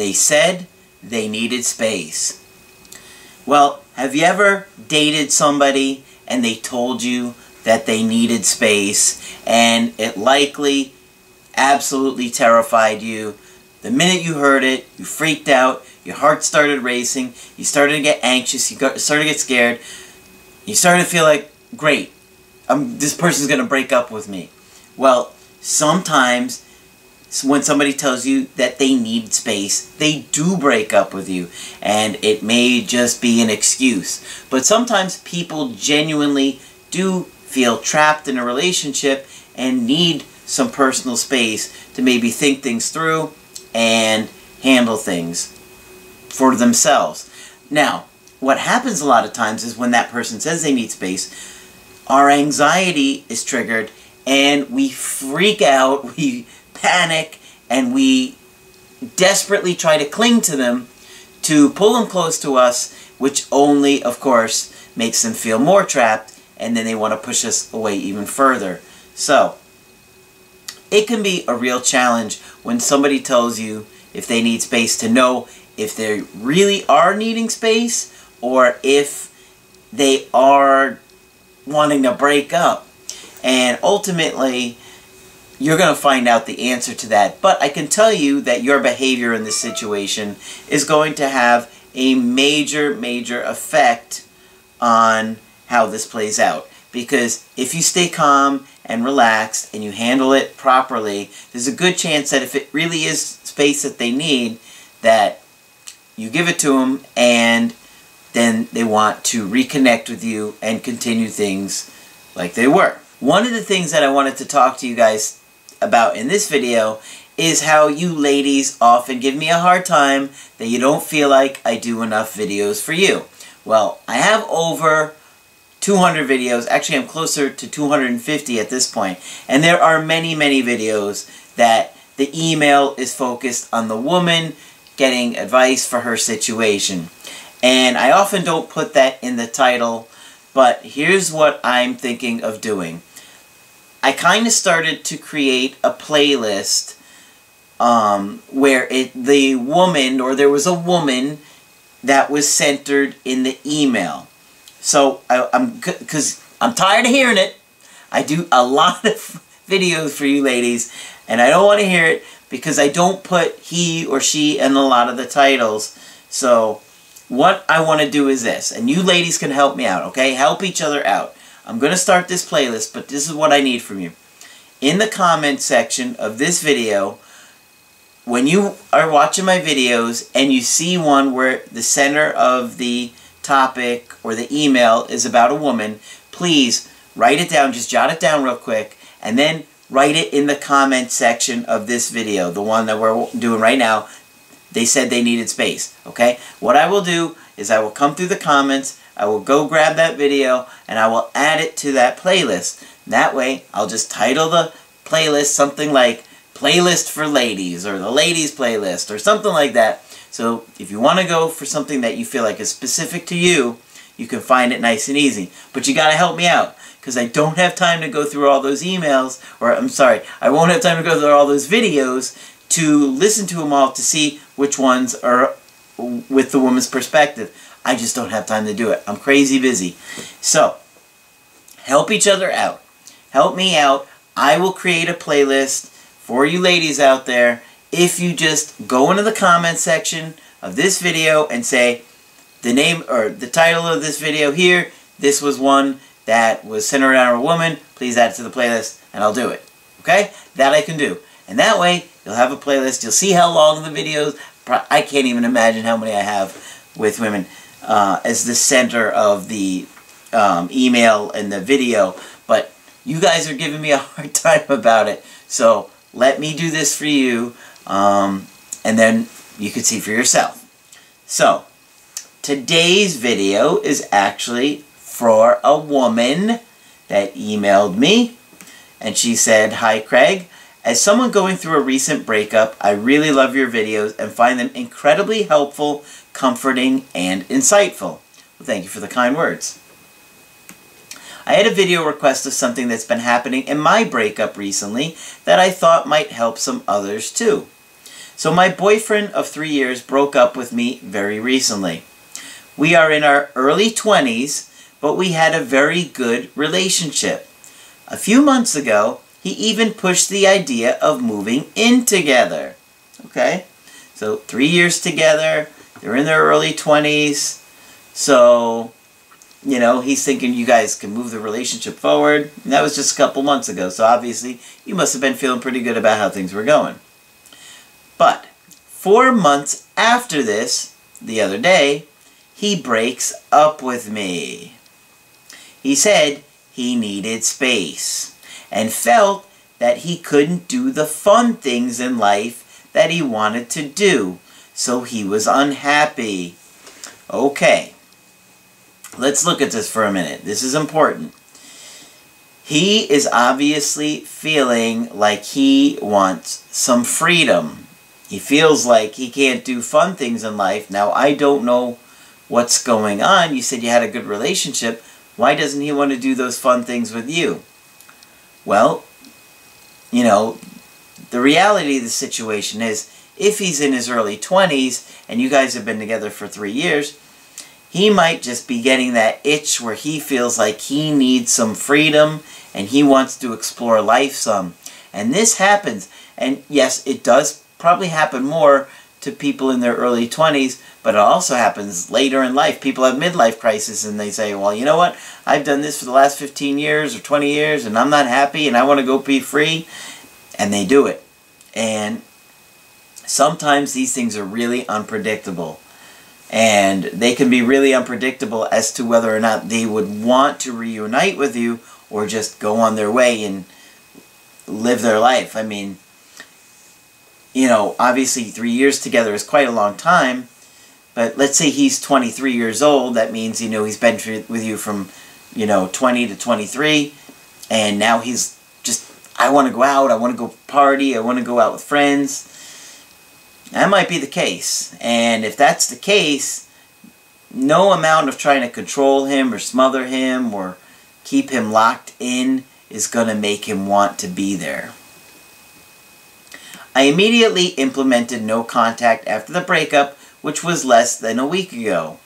they said they needed space. Well, have you ever dated somebody and they told you that they needed space and it likely absolutely terrified you? The minute you heard it, you freaked out, your heart started racing, you started to get anxious, you started to get scared, you started to feel like, great, I'm, this person's going to break up with me. Well, sometimes when somebody tells you that they need space, they do break up with you. And it may just be an excuse. But sometimes people genuinely do feel trapped in a relationship and need some personal space to maybe think things through and handle things for themselves. Now, what happens a lot of times is when that person says they need space, our anxiety is triggered and we freak out, we panic, and we desperately try to cling to them to pull them close to us, which only, of course, makes them feel more trapped, and then they want to push us away even further. So, it can be a real challenge when somebody tells you if they need space to know if they really are needing space or if they are wanting to break up. And ultimately, you're going to find out the answer to that. But I can tell you that your behavior in this situation is going to have a major, major effect on how this plays out. Because if you stay calm and relaxed and you handle it properly, there's a good chance that if it really is space that they need, that you give it to them and then they want to reconnect with you and continue things like they were. One of the things that I wanted to talk to you guys about in this video is how you ladies often give me a hard time that you don't feel like I do enough videos for you. Well, I have over 200 videos. Actually, I'm closer to 250 at this point. And there are many, many videos that the email is focused on the woman getting advice for her situation. And I often don't put that in the title, but here's what I'm thinking of doing. I kind of started to create a playlist um, where it the woman, or there was a woman that was centered in the email. So I, I'm, because I'm tired of hearing it. I do a lot of videos for you ladies, and I don't want to hear it because I don't put he or she in a lot of the titles. So what I want to do is this, and you ladies can help me out, okay? Help each other out. I'm going to start this playlist, but this is what I need from you. In the comment section of this video, when you are watching my videos and you see one where the center of the topic or the email is about a woman, please write it down, just jot it down real quick, and then write it in the comment section of this video, the one that we're doing right now, they said they needed space. Okay? What I will do is I will come through the comments, I will go grab that video, and I will add it to that playlist. That way, I'll just title the playlist something like Playlist for Ladies, or the Ladies Playlist, or something like that. So if you want to go for something that you feel like is specific to you, you can find it nice and easy. But you got to help me out because I don't have time to go through all those emails, or I'm sorry, I won't have time to go through all those videos to listen to them all to see which ones are with the woman's perspective. I just don't have time to do it. I'm crazy busy. So, help each other out. Help me out. I will create a playlist for you ladies out there if you just go into the comment section of this video and say the name or the title of this video here, this was one that was centered around a woman, please add it to the playlist and I'll do it. Okay? That I can do. And that way, you'll have a playlist. You'll see how long the videos, I can't even imagine how many I have with women uh, as the center of the um, email and the video. But you guys are giving me a hard time about it. So let me do this for you. Um, and then you can see for yourself. So, today's video is actually for a woman that emailed me. And she said, Hi Craig, as someone going through a recent breakup, I really love your videos and find them incredibly helpful, comforting, and insightful. Well, thank you for the kind words. I had a video request of something that's been happening in my breakup recently that I thought might help some others too. So my boyfriend of three years broke up with me very recently. We are in our early 20s, but we had a very good relationship. A few months ago, he even pushed the idea of moving in together. Okay? So three years together, they're in their early 20s, so you know, he's thinking you guys can move the relationship forward. And that was just a couple months ago, so obviously you must have been feeling pretty good about how things were going. But four months after this, the other day, he breaks up with me. He said he needed space and felt that he couldn't do the fun things in life that he wanted to do, so he was unhappy. Okay. Let's look at this for a minute. This is important. He is obviously feeling like he wants some freedom. He feels like he can't do fun things in life. Now, I don't know what's going on. You said you had a good relationship. Why doesn't he want to do those fun things with you? Well, you know, the reality of the situation is if he's in his early 20s and you guys have been together for three years, he might just be getting that itch where he feels like he needs some freedom and he wants to explore life some. And this happens, and yes, it does probably happen more to people in their early 20s, but it also happens later in life. People have midlife crisis and they say, well, you know what? I've done this for the last 15 years or 20 years and I'm not happy and I want to go be free. And they do it. And sometimes these things are really unpredictable and they can be really unpredictable as to whether or not they would want to reunite with you or just go on their way and live their life. I mean, you know, obviously three years together is quite a long time, but let's say he's 23 years old, that means, you know, he's been with you from, you know, 20 to 23, and now he's just, I want to go out, I want to go party, I want to go out with friends, that might be the case. And if that's the case, no amount of trying to control him or smother him or keep him locked in is going to make him want to be there. I immediately implemented no contact after the breakup, which was less than a week ago.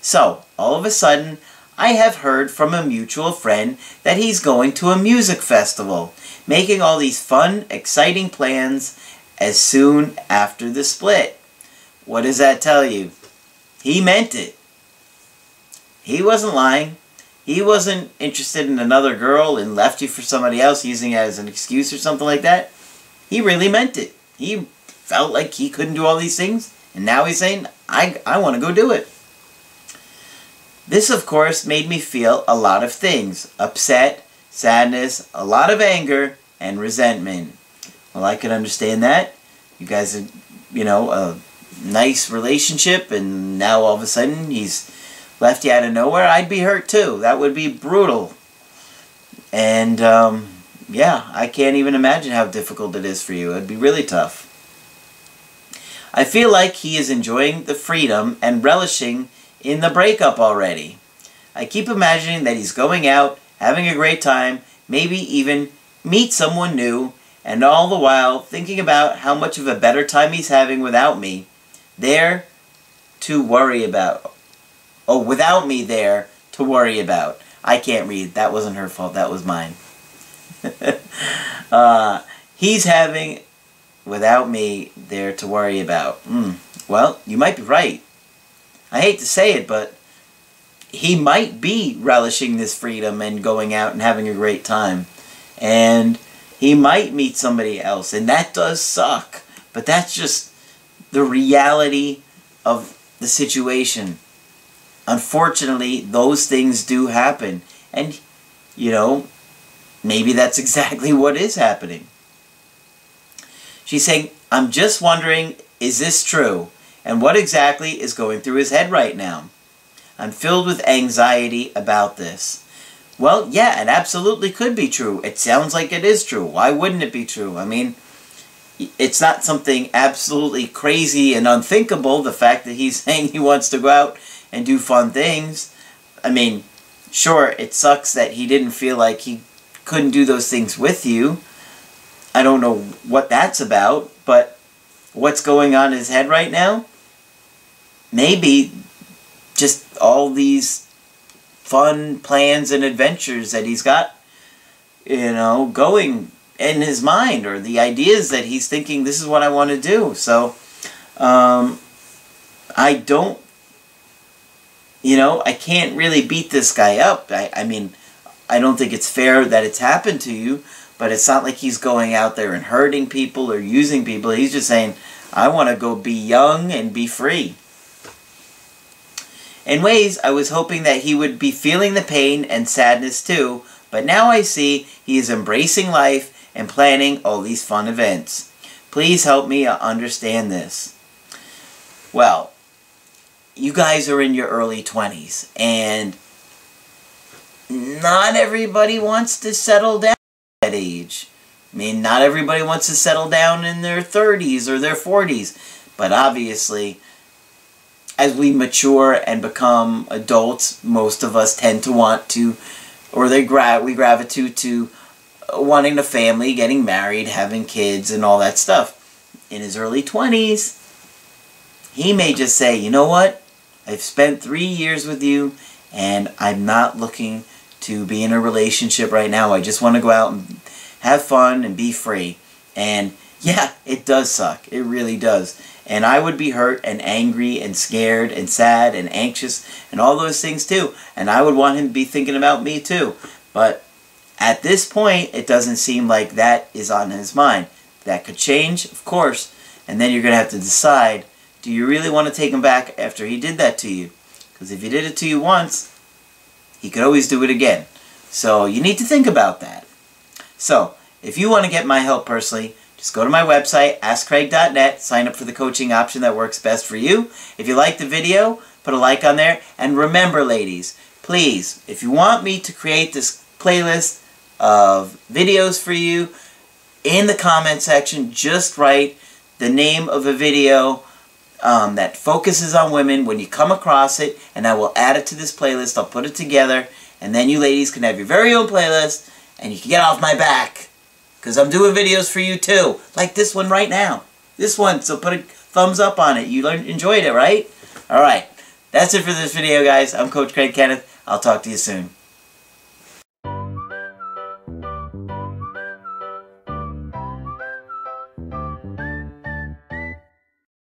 So, all of a sudden, I have heard from a mutual friend that he's going to a music festival, making all these fun, exciting plans as soon after the split. What does that tell you? He meant it. He wasn't lying. He wasn't interested in another girl and left you for somebody else using it as an excuse or something like that. He really meant it. He felt like he couldn't do all these things, and now he's saying, I, I want to go do it. This, of course, made me feel a lot of things. Upset, sadness, a lot of anger, and resentment. Well, I can understand that. You guys are, you know, a nice relationship, and now all of a sudden he's left you out of nowhere. I'd be hurt too. That would be brutal. And, um, yeah, I can't even imagine how difficult it is for you. It'd be really tough. I feel like he is enjoying the freedom and relishing in the breakup already. I keep imagining that he's going out, having a great time, maybe even meet someone new, and all the while thinking about how much of a better time he's having without me, there to worry about. Oh, without me there to worry about. I can't read. That wasn't her fault. That was mine. uh, he's having, without me there to worry about. Mm. Well, you might be right. I hate to say it, but he might be relishing this freedom and going out and having a great time. And he might meet somebody else, and that does suck. But that's just the reality of the situation. Unfortunately, those things do happen. And, you know, maybe that's exactly what is happening. She's saying, I'm just wondering, is this true? And what exactly is going through his head right now? I'm filled with anxiety about this. Well, yeah, it absolutely could be true. It sounds like it is true. Why wouldn't it be true? I mean, it's not something absolutely crazy and unthinkable, the fact that he's saying he wants to go out and do fun things. I mean, sure, it sucks that he didn't feel like he couldn't do those things with you. I don't know what that's about, but what's going on in his head right now? Maybe just all these fun plans and adventures that he's got, you know, going in his mind or the ideas that he's thinking this is what I want to do. So um, I don't, you know, I can't really beat this guy up. I, I mean, I don't think it's fair that it's happened to you, but it's not like he's going out there and hurting people or using people. He's just saying, I want to go be young and be free. In ways, I was hoping that he would be feeling the pain and sadness too, but now I see he is embracing life and planning all these fun events. Please help me understand this. Well, you guys are in your early 20s, and not everybody wants to settle down at that age. I mean, not everybody wants to settle down in their 30s or their 40s, but obviously, as we mature and become adults, most of us tend to want to, or they gra we gravitate to uh, wanting a family, getting married, having kids, and all that stuff. In his early 20s, he may just say, you know what? I've spent three years with you, and I'm not looking to be in a relationship right now. I just want to go out and have fun and be free. And yeah, it does suck. It really does. And I would be hurt and angry and scared and sad and anxious and all those things too. And I would want him to be thinking about me too. But at this point, it doesn't seem like that is on his mind. That could change, of course, and then you're going to have to decide, do you really want to take him back after he did that to you? Because if he did it to you once, he could always do it again. So you need to think about that. So, if you want to get my help personally, just go to my website, askcraig.net, sign up for the coaching option that works best for you. If you like the video, put a like on there. And remember, ladies, please, if you want me to create this playlist of videos for you in the comment section. Just write the name of a video um, that focuses on women when you come across it, and I will add it to this playlist. I'll put it together, and then you ladies can have your very own playlist, and you can get off my back. Because I'm doing videos for you too, like this one right now. This one, so put a thumbs up on it. You enjoyed it, right? Alright, that's it for this video, guys. I'm Coach Craig Kenneth. I'll talk to you soon.